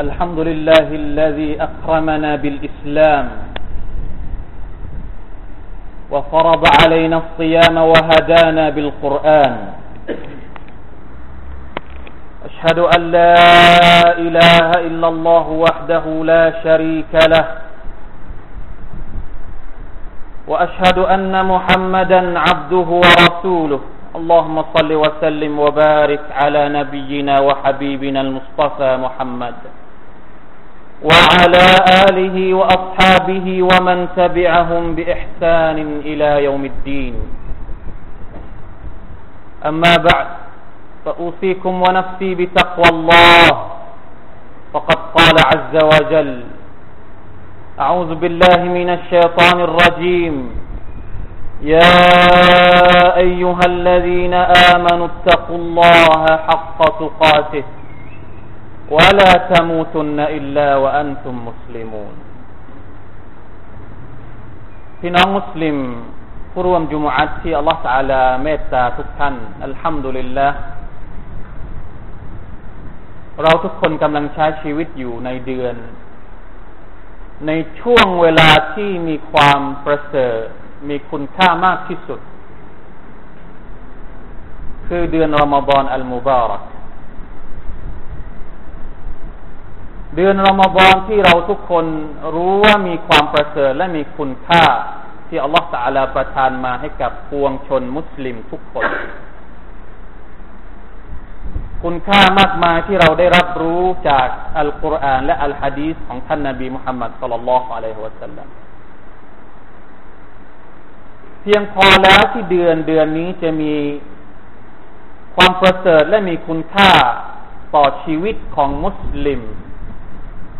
الحمد لله الذي أكرمنا بالإسلام وفرض علينا الصيام وهدانا بالقرآن. أشهد أن لا إله إلا الله وحده لا شريك له. وأشهد أن محمدا عبده ورسوله. اللهم صل وسلم وبارك على نبينا وحبيبنا المصطفى محمد. وعلى آله وأصحابه ومن تبعهم بإحسان إلى يوم الدين. أما بعد فأوصيكم ونفسي بتقوى الله. فقد قال عز وجل أعوذ بالله من الشيطان الرجيم. يا أيها الذين آمنوا اتقوا الله حق تقاته. ولا تموتن إلا وأنتم مسلمون พี่น้องมุสลิมผู้ร่วมจุมอัตที่อัลลอฮฺตาลาเมตตาทุกท่านอัลฮัมดุลิลละเราทุกคนกำลังใช้ชีวิตอยู่ในเดือน ในช่วงเวลาที่มีความประเสริฐมีคุณค่ามากที่สุด คือเดือนรอมฎอนอัลมุบารัก เดือนรอมฎอนที่เราทุกคนรู้ว่ามีความประเสริฐและมีคุณค่าที่อัลลอฮฺตะอาลาประทานมาให้กับปวงชนมุสลิมทุกคน คุณค่ามากมายที่เราได้รับรู้จากอัลกุรอานและอัลฮะดีษของท่านนาบีมุฮัมมัดสัลลัลลอฮุอะลัยฮิวะสัลลัมเพียงพอแล้วที่เดือนเดือนนี้จะมีความประเสริฐและมีคุณค่าต่อชีวิตของมุสลิม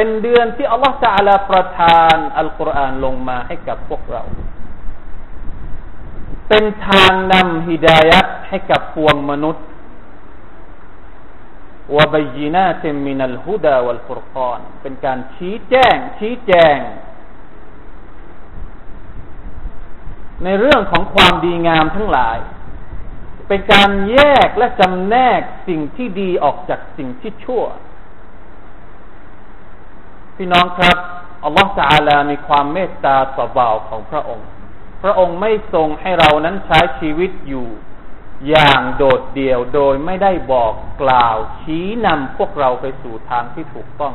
เป็นเดือนที่อัลลอฮฺตะอาลาประทานอัลกุรอานลงมาให้กับพวกเรา เป็นทางนำฮิดายะให้กับพวงมนุษย์วบยีนาเตมินัลฮุดาวัลฟุรกอนเป็นการชี้แจ้ง ชี้แจง ในเรื่องของความดีงามทั้งหลาย เป็นการแยกและจำแนกสิ่งที่ดีออกจากสิ่งที่ชั่ว พี่น้องครับอัลลอฮฺตาลามีความเมตตาต่อบ่าวของพระองค์ พระองค์ไม่ทรงให้เรานั้นใช้ชีวิตอยู่อย่างโดดเดี่ยวโดยไม่ได้บอกกล่าว ชี้นำพวกเราไปสู่ทางที่ถูกต้อง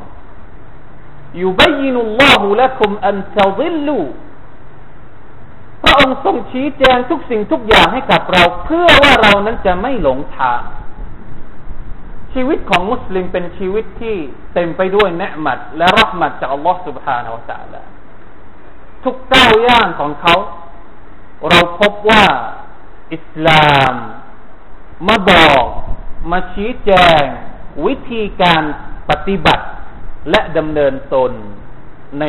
ยูบยินุลลอฮุละคุมอันตะซิลลูพระองค์ทรงชี้แจงทุกสิ่งทุกอย่างให้กับเรา เพื่อว่าเรานั้นจะไม่หลงทาง ชีวิตของมุสลิมเป็นชีวิตที่เต็มไปด้วยเนืมัดและรักมัดจากอัลลอฮฺ سبحانه และ تعالى ทุกก้าวย่างของเขา เราพบว่าอิสลามมาบอกมาชี้แจง วิธีการปฏิบัติ และดำเนินตนใน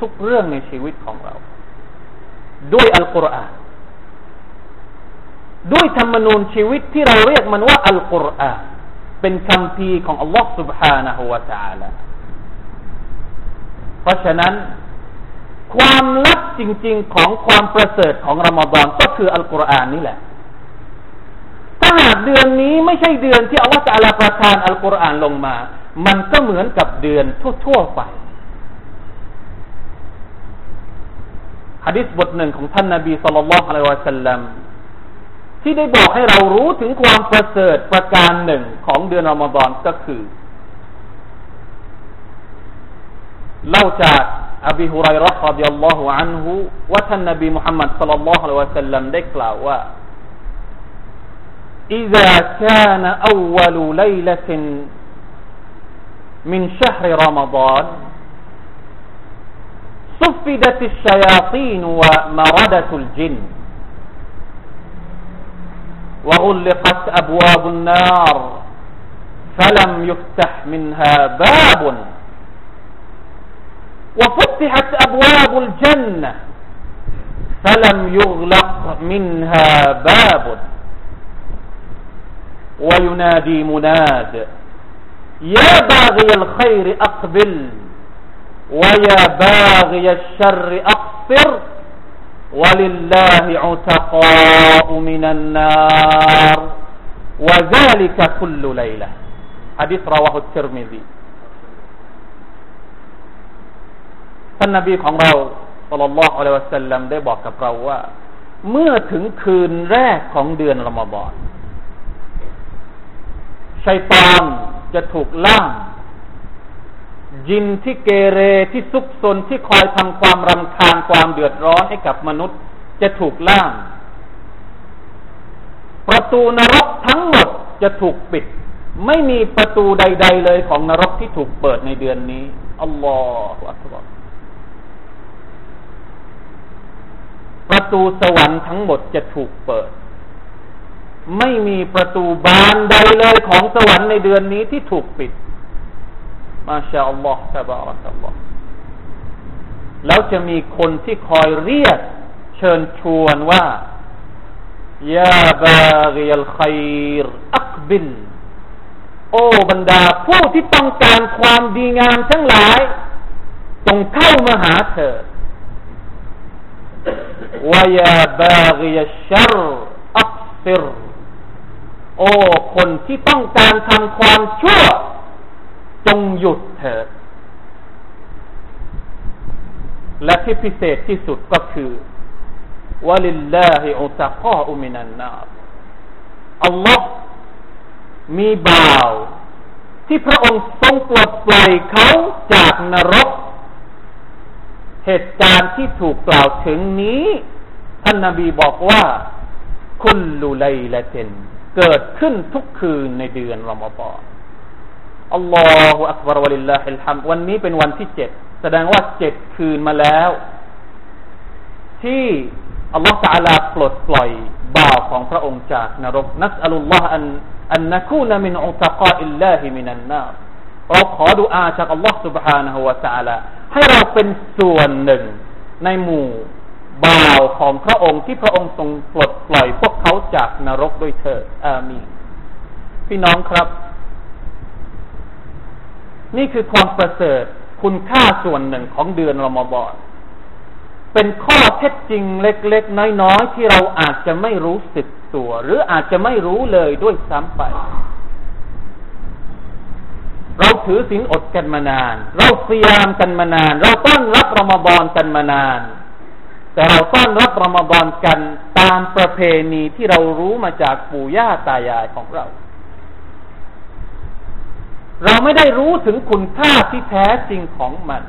ทุกๆเรื่องในชีวิตของเรา ด้วยอัลกุรอานด้วยธรรมนูญชีวิตที่เราเรียกมันว่าอัลกุรอาน เป็นคำพีของอัลลอฮ์ سبحانه และ تعالى เพราะฉะนั้น ความลับจริง ๆ ของความประเสริฐของรอมฎอนก็คืออัลกุรอานนี่แหละ ถ้าหากเดือนนี้ไม่ใช่เดือนที่อัลลอฮฺจะอาลาประทานอัลกุรอานลงมา มันก็เหมือนกับเดือนทั่ว ๆ ไปฮะดิษบทหนึ่งของท่านนาบีสุลต่านละอะลัยวะสัลลัม ที่ได้บอกให้เรารู้ถึงความประเสริฐประการหนึ่งของเดือนอมฎอนก็คือ เล่าจากอบีฮุไรรห์รดิยัลลอฮุอันฮุว่าท่านนบีมุฮัมมัดสัลลัลลอฮุอะลัยฮิวะสัลลัมได้กล่าวว่า إذا كان أول ليلة من شهر رمضان صفدت الشياطين ومردة الجن وغلقت أبواب النار فلم يفتح منها باب. وفتحت أبواب الجنة فلم يغلق منها باب. وينادي مناد يا باغي الخير أقبل ويا باغي الشر أقصر. ولله عتقاء من النار وذلك كل ليلة حديث رواه الترمذي ท่านนบีของเราสัลลัลลอฮุอะลัยวะสัลลัมได้บอกกับเราว่า เมื่อถึงคืนแรกของเดือนรอมฎอนชัยตอนจะถูกล่าม ยินที่เกเรที่ซุกซนที่คอยทำความรำคาญความเดือดร้อนให้กับมนุษย์ จะถูกล่ามประตูนรกทั้งหมดจะถูกปิด ไม่มีประตูใด ๆ เลยของนรกที่ถูกเปิดในเดือนนี้อัลลอฮฺอักบารประตูสวรรค์ทั้งหมดจะถูกเปิด ไม่มีประตูบานใดเลยของสวรรค์ในเดือนนี้ที่ถูกปิด มาชาอัลลอฮฺตะบารักัลลอฮฺแล้วจะมีคนที่คอยเรียก เชิญชวนว่ายาบาเรียลขัยรอักบินโอ้บรรดาผู้ที่ต้องการความดีงามทั้งหลายจงเข้ามาหาเถิดวายาบาเรียชัรอักซิรโอ้คนที่ต้องการทำความชั่ว จงหยุดเถิด และที่พิเศษที่สุดก็คือวะลิลลาฮิอุตะกออุมินันนาอัลลอฮ์มีบ่าว ที่พระองค์ทรงปลดปล่อยเขาจากนรก เหตุการณ์ที่ถูกกล่าวถึงนี้ ท่านนบีบอกว่า كل ليلةเกิดขึ้นทุกคืนในเดือนรอมฎอน อัลลอฮฺอักบารวะลิลลาฮิลฮัมวันนี้เป็นวันที่เจ็ดแสดงว่าเจ็ดคืนมาแล้ว ที่อัลลอฮฺตาลาปลดปล่อยบ่าวของพระองค์จากนรกนัสอัลลอฮฺอันอันนักูนมินอุตกาอิลลาฮิมินันนาเราขอดุอาจากอัลลอฮฺ سبحانه และ تعالى ให้เราเป็นส่วนหนึ่งในหมู่บ่าวของพระองค์ที่พระองค์ทรงปลดปล่อยพวกเขาจากนรกด้วยเถิดอามีพี่น้องครับ นี่คือความประเสริฐคุณค่าส่วนหนึ่งของเดือนรอมฎอนเป็นข้อเท็จจริงเล็ก ๆ น้อย ๆ ที่เราอาจจะไม่รู้สึกตัว หรืออาจจะไม่รู้เลยด้วยซ้ำไป เราถือศีลอดกันมานาน เราพยายามกันมานาน เราต้อนรับรอมฎอนกันมานาน แต่เราต้อนรับรอมฎอนกันตามประเพณีที่เรารู้มาจากปู่ย่าตายายของเรา เราไม่ได้รู้ถึงคุณค่าที่แท้จริงของมัน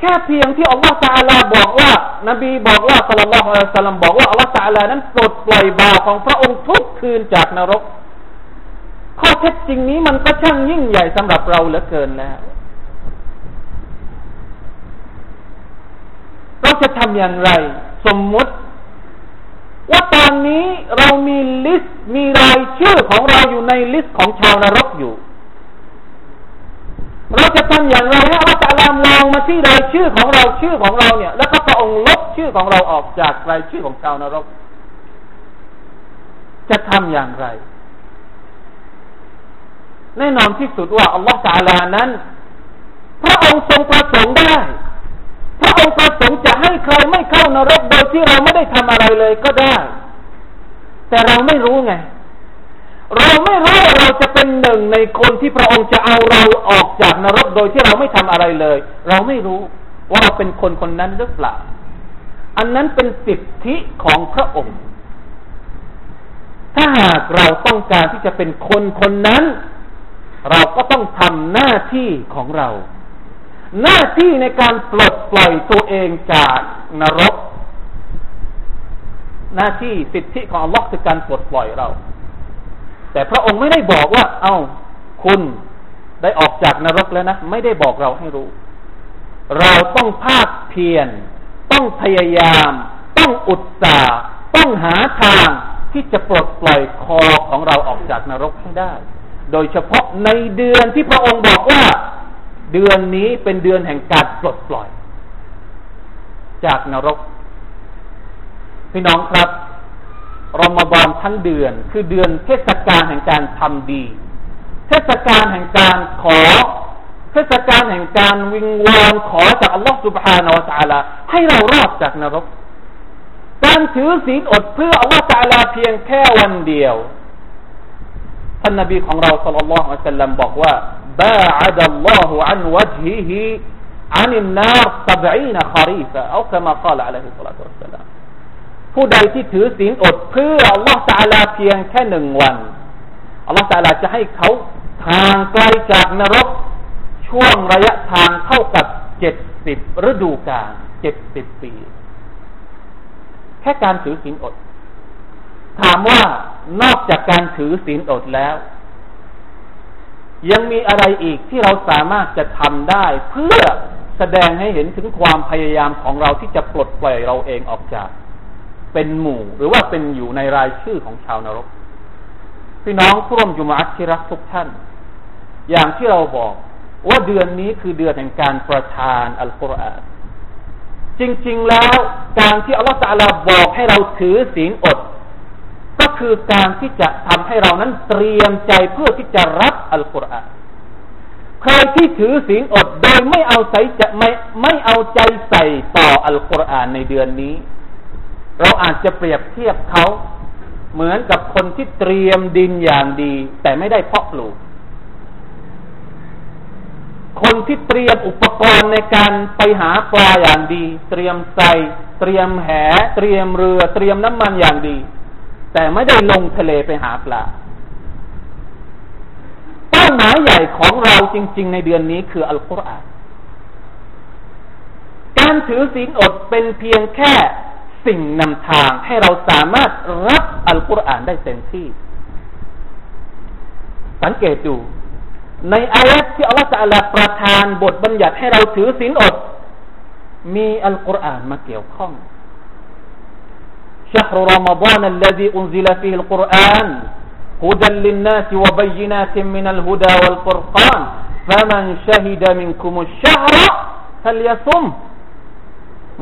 แค่เพียงที่อัลลอฮฺตาลาบอกว่า นบีบอกว่าสัลลัลลอฮุอะลัยฮิสลามบอกว่าอัลลอฮฺตาลานั้นปลดปล่อยบาของพระองค์ทุกคืนจากนรก ข้อเท็จจริงนี้มันก็ช่างยิ่งใหญ่สำหรับเราเหลือเกินแล้วเราจะทำอย่างไร สมมติ ว่าตอนนี้เรามี list มีรายชื่อของเราอยู่ใน list ของชาวนรกอยู่ เราจะทำอย่างไรให้อัลลอฮฺมองมาที่รายชื่อของเราชื่อของเราเนี่ย แล้วก็พระองค์ลบชื่อของเราออกจากรายชื่อของชาวนรก จะทำอย่างไร แน่นอนที่สุดว่าอัลลอฮฺตาลานั้น พระองค์ทรงประสงค์ได้ พระองค์ประสงค์จะให้ใครไม่เข้านรกโดยที่เราไม่ได้ทำอะไรเลยก็ได้ แต่เราไม่รู้ไง เราไม่รู้ว่าเราจะเป็นหนึ่งในคนที่พระองค์จะเอาเราออกจากนรกโดยที่เราไม่ทำอะไรเลย เราไม่รู้ว่าเราเป็นคนคนนั้นหรือเปล่า อันนั้นเป็นสิทธิของพระองค์ ถ้าหากเราต้องการที่จะเป็นคนคนนั้น เราก็ต้องทำหน้าที่ของเรา หน้าที่ในการปลดปล่อยตัวเองจากนรก หน้าที่สิทธิของอัลลอฮ์คือการปลดปล่อยเรา แต่พระองค์ไม่ได้บอกว่า เอา้าคุณได้ออกจากนรกแล้วนะ ไม่ได้บอกเราให้รู้ เราต้องภาคเพียรต้องพยายาม ต้องอุตสาห์ต้องหาทางที่จะปลดปล่อยคอของเราออกจากนรกให้ได้ โดยเฉพาะในเดือนที่พระองค์บอกว่า เดือนนี้เป็นเดือนแห่งการปลดปล่อย จากนรก พี่น้องครับรอมฎอนทั้งเดือน คือเดือนเทศกาลแห่งการทำดี เทศกาลแห่งการขอ เทศกาลแห่งการวิงวอนขอจากอัลลอฮฺสุบฮานาอัลลอฮฺให้เรารอดจากนรก การถือศีลอดเพื่ออัลลอฮฺตาลาเพียงแค่วันเดียวท่านนบีของเราสุลลัลลอฮฺอะลัยฮิสัลลัมบอกว่า باعد الله عن وجهه عن النار سبعين خريفا أو كما قال عليه الصلاة والسلام ผู้ใดที่ถือศีลอดเพื่ออัลลอฮฺตาลาเพียงแค่หนึ่งวันอัลลอฮฺตาลาจะให้เขาทางไกลจากนรก ช่วงระยะทางเท่ากับเจ็ดสิบฤดูกาลเจ็ดสิบปี แค่การถือศีลอด ถามว่านอกจากการถือศีลอดแล้ว ยังมีอะไรอีกที่เราสามารถจะทำได้ เพื่อแสดงให้เห็นถึงความพยายามของเราที่จะปลดปล่อยเราเองออกจาก เป็นหมู่ หรือว่าเป็นอยู่ในรายชื่อของชาวนรก พี่น้องผู้ร่วมจุมาอัที่รักทุกท่าน อย่างที่เราบอกว่าเดือนนี้คือเดือนแห่งการประทานอัลกุรอานจริง ๆ แล้วการที่อัลลอฮฺตาลาบอกให้เราถือศีลอด คือการที่จะทำให้เรานั้นเตรียมใจเพื่อที่จะรับอัลกุรอานใครที่ถือศีลอดโดยไม่เอาใจจะไม่ไม่เอาใจใส่ต่ออัลกุรอานในเดือนนี้ เราอาจจะเปรียบเทียบเขาเหมือนกับคนที่เตรียมดินอย่างดี แต่ไม่ได้เพาะปลูก คนที่เตรียมอุปกรณ์ในการไปหาปลาอย่างดี เตรียมใส่เตรียมแห เตรียมเรือ เตรียมน้ำมันอย่างดี แต่ไม่ได้ลงทะเลไปหาปลาเป้าหมายใหญ่ของเราจริง ๆ ในเดือนนี้คืออัลกุรอานการถือศีลอดเป็นเพียงแค่สิ่งนำทางให้เราสามารถรับอัลกุรอานได้เต็มที่ สังเกตดูในอายะที่อัลลอฮฺจะลาประทานบทบัญญัติให้เราถือศีลอด มีอัลกุรอานมาเกี่ยวข้อง شهر رمضان الذي أنزل فيه القرآن هدى للناس وبينات من الهدى والفرقان فمن شهد منكم الشهر فليصم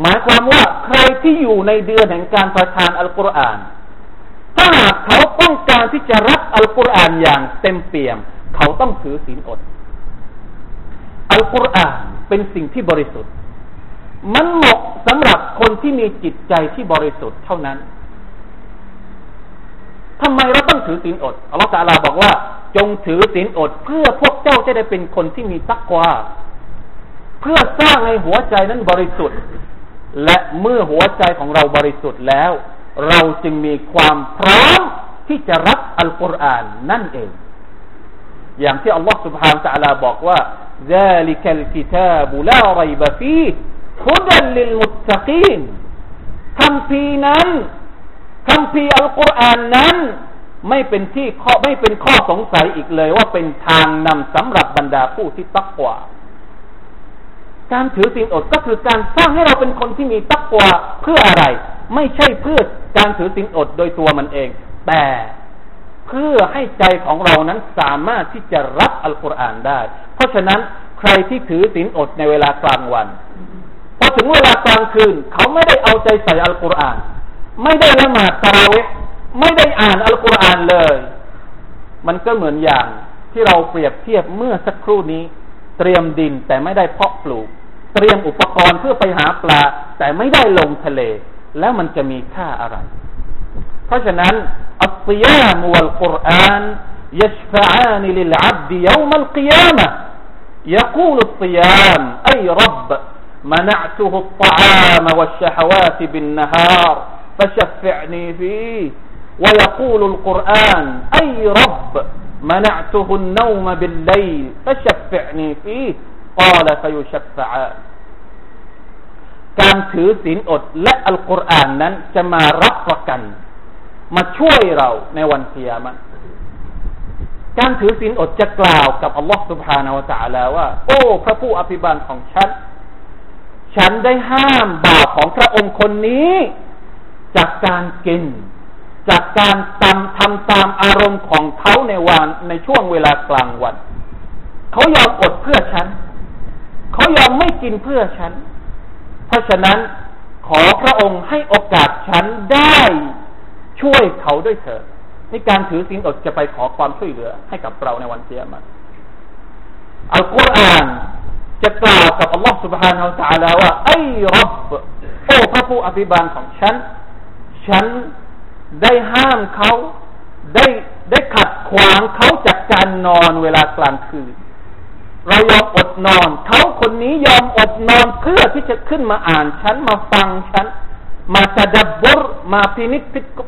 หมายความว่าใครที่อยู่ในเดือนแห่งการประทานอัลกุรอาน ถ้าหากเขาต้องการที่จะรับอัลกุรอานอย่างเต็มเปี่ยม เขาต้องถือศีลอด อัลกุรอานเป็นสิ่งที่บริสุทธิ์ มันเหมาะ สำหรับคนที่มีจิตใจที่บริสุทธิ์เท่านั้น ทำไมเราต้องถือศีลอด อัลลอฮฺตาลาบอกว่า จงถือศีลอด เพื่อพวกเจ้าจะได้เป็นคนที่มีตักวาเพื่อสร้างในหัวใจนั้นบริสุทธิ์และเมื่อหัวใจของเราบริสุทธิ์แล้ว เราจึงมีความพร้อมที่จะรับอัลกุรอานนั่นเอง อย่างที่อัลลอฮฺ سبحانه และ تعالى บอกว่า ذلك الكتاب لا ريب فيه ฮุดันลิลมุตตะกีนคำพีนั้นคำพีอัลกุรอานนั้น ไม่เป็นที่ข้อไม่เป็นข้อสงสัยอีกเลย ว่าเป็นทางนำสำหรับบรรดาผู้ที่ตักกว่า การถือศีลอดก็คือการสร้างให้เราเป็นคนที่มีตักกว่าเพื่ออะไร ไม่ใช่เพื่อการถือศีลอดโดยตัวมันเอง แต่เพื่อให้ใจของเรานั้นสามารถที่จะรับอัลกุรอานได้ เพราะฉะนั้นใครที่ถือศีลอดในเวลากลางวัน พอถึงเวลากลางคืน เขาไม่ได้เอาใจใส่อัลกุรอาน ไม่ได้ละหมาดตาราเวไม่ได้อ่านอัลกุรอานเลย มันก็เหมือนอย่างที่เราเปรียบเทียบเมื่อสักครู่นี้ เตรียมดินแต่ไม่ได้เพาะปลูกเตรียมอุปกรณ์เพื่อไปหาปลา แต่ไม่ได้ลงทะเล แล้วมันจะมีค่าอะไร เพราะฉะนั้นอัลซิยามวัลกุรอาน يشفعان للعبد يوم القيامة يقول الصيام أي رب منعته الطعام والشهوات بالنهار فشفعني فيه ويقول القرآن أي رب منعته النوم بالليل فشفعني فيه กอละฟยุชักษาการถือศีลอดและอัลกุรอานนั้นจะมารับประกัน มาช่วยเราในวันเกียรติการถือศีลอดจะกล่าวกับอัลลอฮฺสุบฮานาวะ تعالى ว่า โอ้ พระผู้อภิบาลของฉัน ฉันได้ห้ามบ่าวของพระองค์คนนี้ จากการกิน จากการทำทำตามอารมณ์ของเขาในวันในช่วงเวลากลางวัน เขายอมอดเพื่อฉัน เขายอมไม่กินเพื่อฉัน เพราะฉะนั้นขอพระองค์ให้โอกาสฉันได้ช่วยเขาด้วยเถิดในการถือศีลอดจะไปขอความช่วยเหลือให้กับเราในวันเกียรติอัลกุรอาน จะกล่าวกับอัลลอฮฺ سبحانه และ تعالى ว่าไอ้รับโอ้พระผู้อภิบาลของฉัน ฉันได้ห้ามเขาได้ได้ขัดขวางเขาจากการนอนเวลากลางคืน เรายอมอดนอน เขาคนนี้ยอมอดนอนเพื่อที่จะขึ้นมาอ่านฉันมาฟังฉัน มาตะดับบรมาพินิจ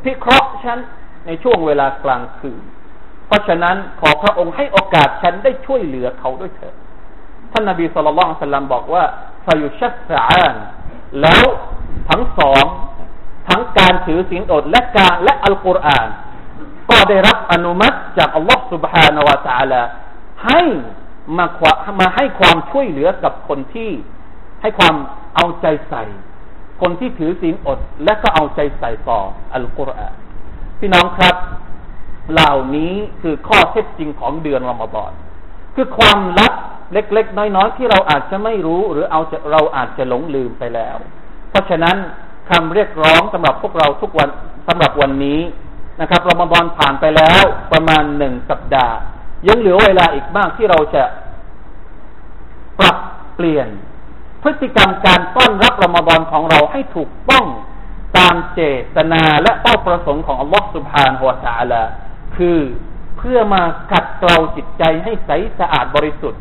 พิเคราะห์ฉันในช่วงเวลากลางคืน เพราะฉะนั้นขอพระองค์ให้โอกาสฉันได้ช่วยเหลือเขาด้วยเถิด ท่านนบีสุลต่านสัลลัมบอกว่าฟายุชัสซานแล้วทั้งสอง ทั้งการถือศีลอดและการและอัลกุรอานก็ได้รับอนุมัติจากอัลลอฮฺ سبحانه และ تعالى ให้มามาให้ความช่วยเหลือกับคนที่ให้ความเอาใจใส่ คนที่ถือศีลอด และก็เอาใจใส่ต่ออัลกุรอานพี่น้องครับ เหล่านี้คือข้อเท็จจริงของเดือนรอมฎอนคือความลับ เล็ก ๆ น้อย ๆ ที่เราอาจจะไม่รู้ หรือเอาจะเราอาจจะหลงลืมไปแล้ว เพราะฉะนั้นคำเรียกร้องสำหรับพวกเราทุกวันสำหรับวันนี้นะครับรอมฎอนผ่านไปแล้วประมาณหนึ่งสัปดาห์ ยังเหลือเวลาอีกมากที่เราจะปรับเปลี่ยน พฤติกรรมการต้อนรับรอมฎอนของเราให้ถูกต้องตามเจตนาและเป้าประสงค์ของอัลลอฮฺสุบฮานหัวตาลาคือเพื่อมาขัดเกลาจิตใจให้ใสสะอาดบริสุทธิ์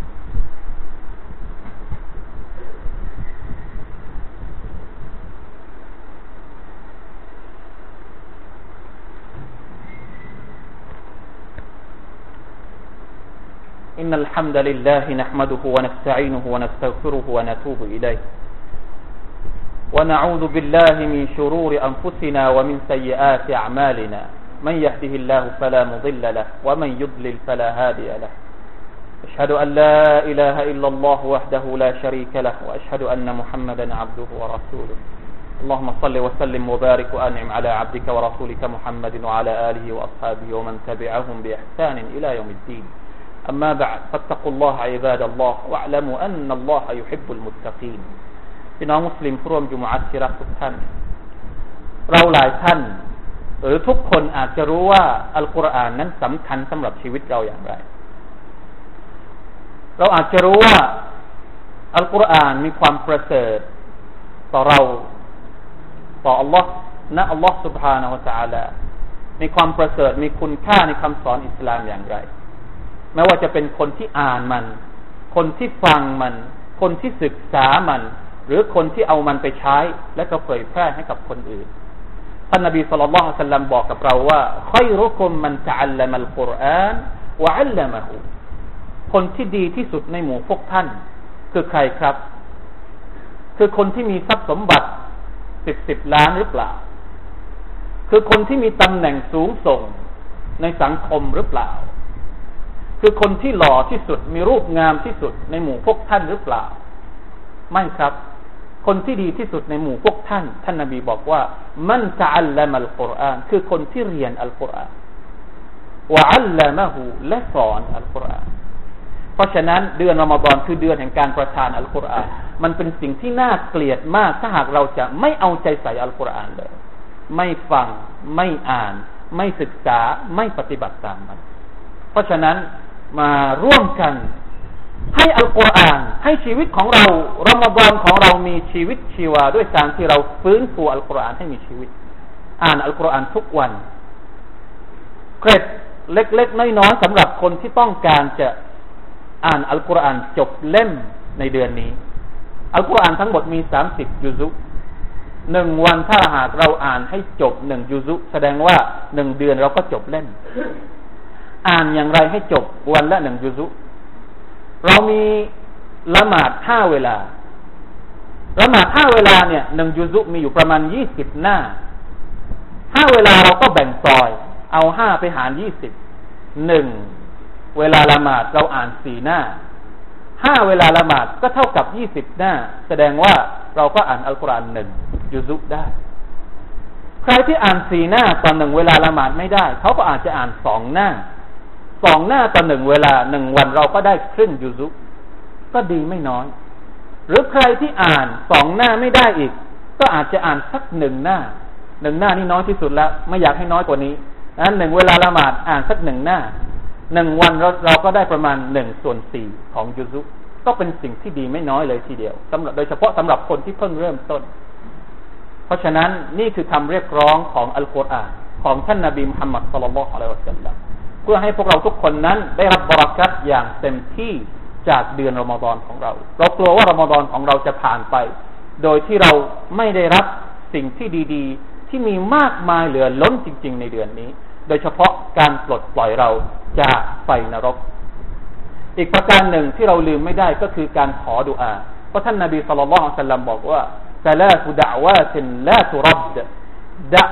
إن الحمد لله نحمده ونستعينه ونستغفره ونتوب إليه. ونعوذ بالله من شرور أنفسنا ومن سيئات أعمالنا. من يهده الله فلا مضل له ومن يضلل فلا هادي له. أشهد أن لا إله إلا الله وحده لا شريك له وأشهد أن محمدا عبده ورسوله. اللهم صل وسلم وبارك وأنعم على عبدك ورسولك محمد وعلى آله وأصحابه ومن تبعهم بإحسان إلى يوم الدين. أما بعد فاتقوا الله عباد الله واعلموا أن الله يحب المتقين พี่น้องมุสลิมผู้ร่วมจุมอัตที่รักทุกท่าน เราหลายท่าน หรือทุกคนอาจจะรู้ว่าอัลกุรอานนั้นสำคัญสำหรับชีวิตเราอย่างไร เราอาจจะรู้ว่าอัลกุรอานมีความประเสริฐต่อเรา ต่ออัลลอฮ์นะอัลลอฮ์ سبحانه และ تعالى มีความประเสริฐมีคุณค่าในคำสอนอิสลามอย่างไร ไม่ว่าจะเป็นคนที่อ่านมัน คนที่ฟังมัน คนที่ศึกษามัน หรือคนที่เอามันไปใช้ และก็เผยแพร่ให้กับคนอื่นท่านนบีสุลต่านสัลลัมบอกกับเราว่าค่อยรุคุมมันจะอัลลัมัลกุรอานวะอัลลัมะฮูคนที่ดีที่สุดในหมู่พวกท่าน คือใครครับ คือคนที่มีทรัพย์สมบัติสิบสิบล้านหรือเปล่า คือคนที่มีตำแหน่งสูงส่งในสังคมหรือเปล่า คือคนที่หล่อที่สุดมีรูปงามที่สุดในหมู่พวกท่านหรือเปล่า ไม่ครับ คนที่ดีที่สุดในหมู่พวกท่าน ท่านนาบีบอกว่า มันจะอัลลัมัลกุรอานคือคนที่เรียนอัลกุรอานวะอัลลัมะฮูและสอนอัลกุรอานเพราะฉะนั้นเดือนอมฎอนคือเดือนแห่งการประทานอัลกุรอานมันเป็นสิ่งที่น่าเกลียดมากถ้าหากเราจะไม่เอาใจใส่อัลกุรอานเลย ไม่ฟังไม่อ่าน ไม่ศึกษาไม่ปฏิบัติตามมัน เพราะฉะนั้น มาร่วมกัน ให้อัลกุรอาน ให้ชีวิตของเรารอมฎอนของเรามีชีวิตชีวา ด้วยการที่เราฟื้นฟูอัลกุรอานให้มีชีวิต อ่านอัลกุรอานทุกวันเกร็ดเล็กๆน้อยๆสำหรับคนที่ต้องการจะอ่านอัลกุรอานจบเล่มในเดือนนี้ อัลกุรอานทั้งหมดมีสามสิบยุซุหนึ่งวันถ้าหากเราอ่านให้จบหนึ่งยุซุแสดงว่าหนึ่งเดือนเราก็จบเล่ม อ่านอย่างไรให้จบวันละหนึ่งยุซุเรามีละหมาดห้าเวลาละหมาดห้าเวลาเนี่ยหนึ่งยุซุมีอยู่ประมาณยี่สิบหน้าห้าเวลาเราก็แบ่งซอย เอาห้าไปหารยี่สิบหนึ่งเวลาละหมาดเราอ่านสี่หน้าห้าเวลาละหมาดก็เท่ากับยี่สิบหน้า แสดงว่าเราก็อ่านอัลกุรอานหนึ่งยุซุได้ ใครที่อ่านสี่หน้าต่อหนึ่งเวลาละหมาดไม่ได้ เขาก็อาจจะอ่านสองหน้า สองหน้าต่อหนึ่งเวลาหนึ่งวันเราก็ได้ครึ่งยุซุก็ดีไม่น้อย หรือใครที่อ่านสองหน้าไม่ได้อีก ก็อาจจะอ่านสักหนึ่งหน้าหนึ่งหน้านี่น้อยที่สุดแล้ว ไม่อยากให้น้อยกว่านี้นั้นหนึ่งเวลาละหมาดอ่านสักหนึ่งหน้าหนึ่งวันเราเราก็ได้ประมาณหนึ่งส่วนสี่ของยุซุก็เป็นสิ่งที่ดีไม่น้อยเลยทีเดียวสำหรับโดยเฉพาะสำหรับคนที่เพิ่งเริ่มต้น เพราะฉะนั้นนี่คือคำเรียกร้องของอัลกุรอานของท่านนาบีมุฮัมมัดสุลลัลอะลัยฮิวะสัลลัม เพื่อให้พวกเราทุกคนนั้นได้รับบรักัตอย่างเต็มที่จากเดือนรอมฎอนของเรา เรากลัวว่ารอมฎอนของเราจะผ่านไป โดยที่เราไม่ได้รับสิ่งที่ดีๆ ที่มีมากมายเหลือล้นจริง ๆ ในเดือนนี้ โดยเฉพาะการปลดปล่อยเราจากไฟนรก อีกประการหนึ่งที่เราลืมไม่ได้ก็คือการขอดุอาเพราะท่านนาบีสุลต่านบอกว่าแต่ละตุดาวาตินละตุรับดะ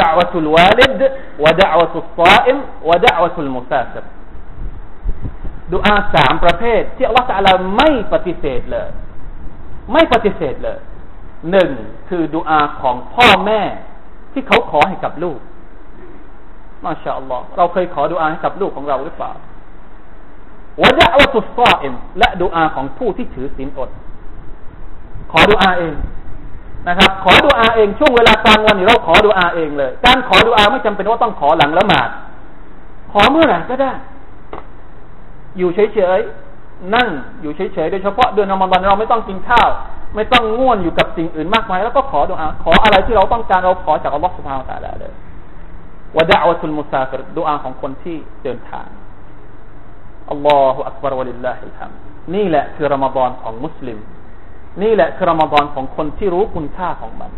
دعوة الوالد ودعوة الصائم ودعوة المسافر ดุอาสามประเภท ที่อัลลอฮฺตะลาไม่ปฏิเสธเลย ไม่ปฏิเสธเลยหนึ่งคือดุอาของพ่อแม่ ที่เขาขอให้กับลูกมาชาอัลลอฮ์เราเคยขอดุอาให้กับลูกของเราหรือเปล่าวะดะวะตุสซาอิมและดุอาของผู้ที่ถือศีลอด ขอดุอาเอง นะครับ ขอดุอาเองช่วงเวลากลางวันเราขอดุอาเองเลย การขอดุอาไม่จำเป็นว่าต้องขอหลังละหมาด ขอเมื่อไหร่ก็ได้ อยู่เฉยๆนั่งอยู่เฉยๆโดยเฉพาะเดือนอมฎอนเราไม่ต้องกินข้าว ไม่ต้องง่วนอยู่กับสิ่งอื่นมากมาย แล้วก็ขอดุอาขออะไรที่เราต้องการเราขอจากอัลลอฮฺสุบฮานตะลาเลยวะดะวะตุลมุซาฟิรดุอาของคนที่เดินทางอัลลอฮฺอักบารวะลิลลาฮิลฮัมนี่แหละคือรอมฎอนของมุสลิม นี่แหละคือรอมฎอนของคนที่รู้คุณค่าของมัน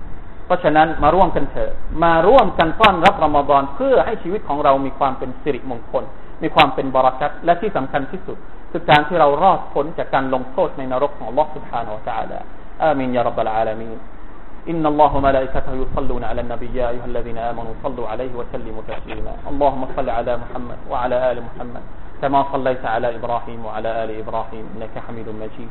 เพราะฉะนั้นมาร่วมกันเถอะ มาร่วมกันต้อนรับรอมฎอนเพื่อให้ชีวิตของเรามีความเป็นสิริมงคล มีความเป็นบารักัตและที่สำคัญที่สุดคือการที่เรารอดพ้นจากการลงโทษในนรกของ Allah سبحانه และ تعالى อามีนยารับบลอาลามีน إن الله وملائكته يصلون على النبي يا أيها الذين آمنوا صلوا عليه وسلموا تسليما اللهم صل على محمد وعلى آل محمد كما صليت على إبراهيم وعلى آل إبراهيم إنك حميد مجيد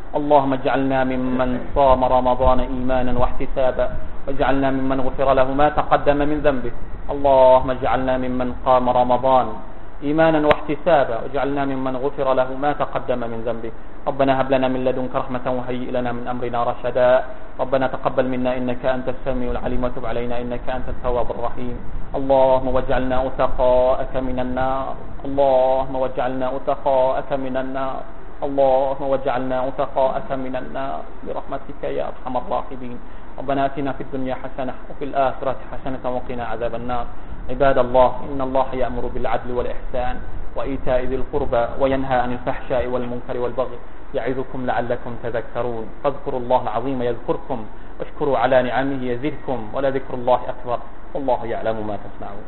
اللهم اجعلنا ممن صام رمضان إيمانا واحتسابا واجعلنا ممن غفر له ما تقدم من ذنبه. اللهم اجعلنا ممن قام رمضان إيمانا واحتسابا واجعلنا ممن غفر له ما تقدم من ذنبه. ربنا هب لنا من لدنك رحمة وهيئ لنا من أمرنا رشدا. ربنا تقبل منا إنك أنت السميع العليم وتب علينا إنك أنت التواب الرحيم. اللهم واجعلنا أتقاءك من النار. اللهم واجعلنا أتقاءك من النار. اللهم واجعلنا عتقاءة من النار. برحمتك يا أرحم الراحمين. ربنا آتنا في الدنيا حسنة وفي الآخرة حسنة وقنا عذاب النار. عباد الله إن الله يأمر بالعدل والإحسان وإيتاء ذي القربى وينهى عن الفحشاء والمنكر والبغي. يعظكم لعلكم تذكرون. فاذكروا الله العظيم يذكركم واشكروا على نعمه يزدكم ولذكر الله أكبر. والله يعلم ما تصنعون.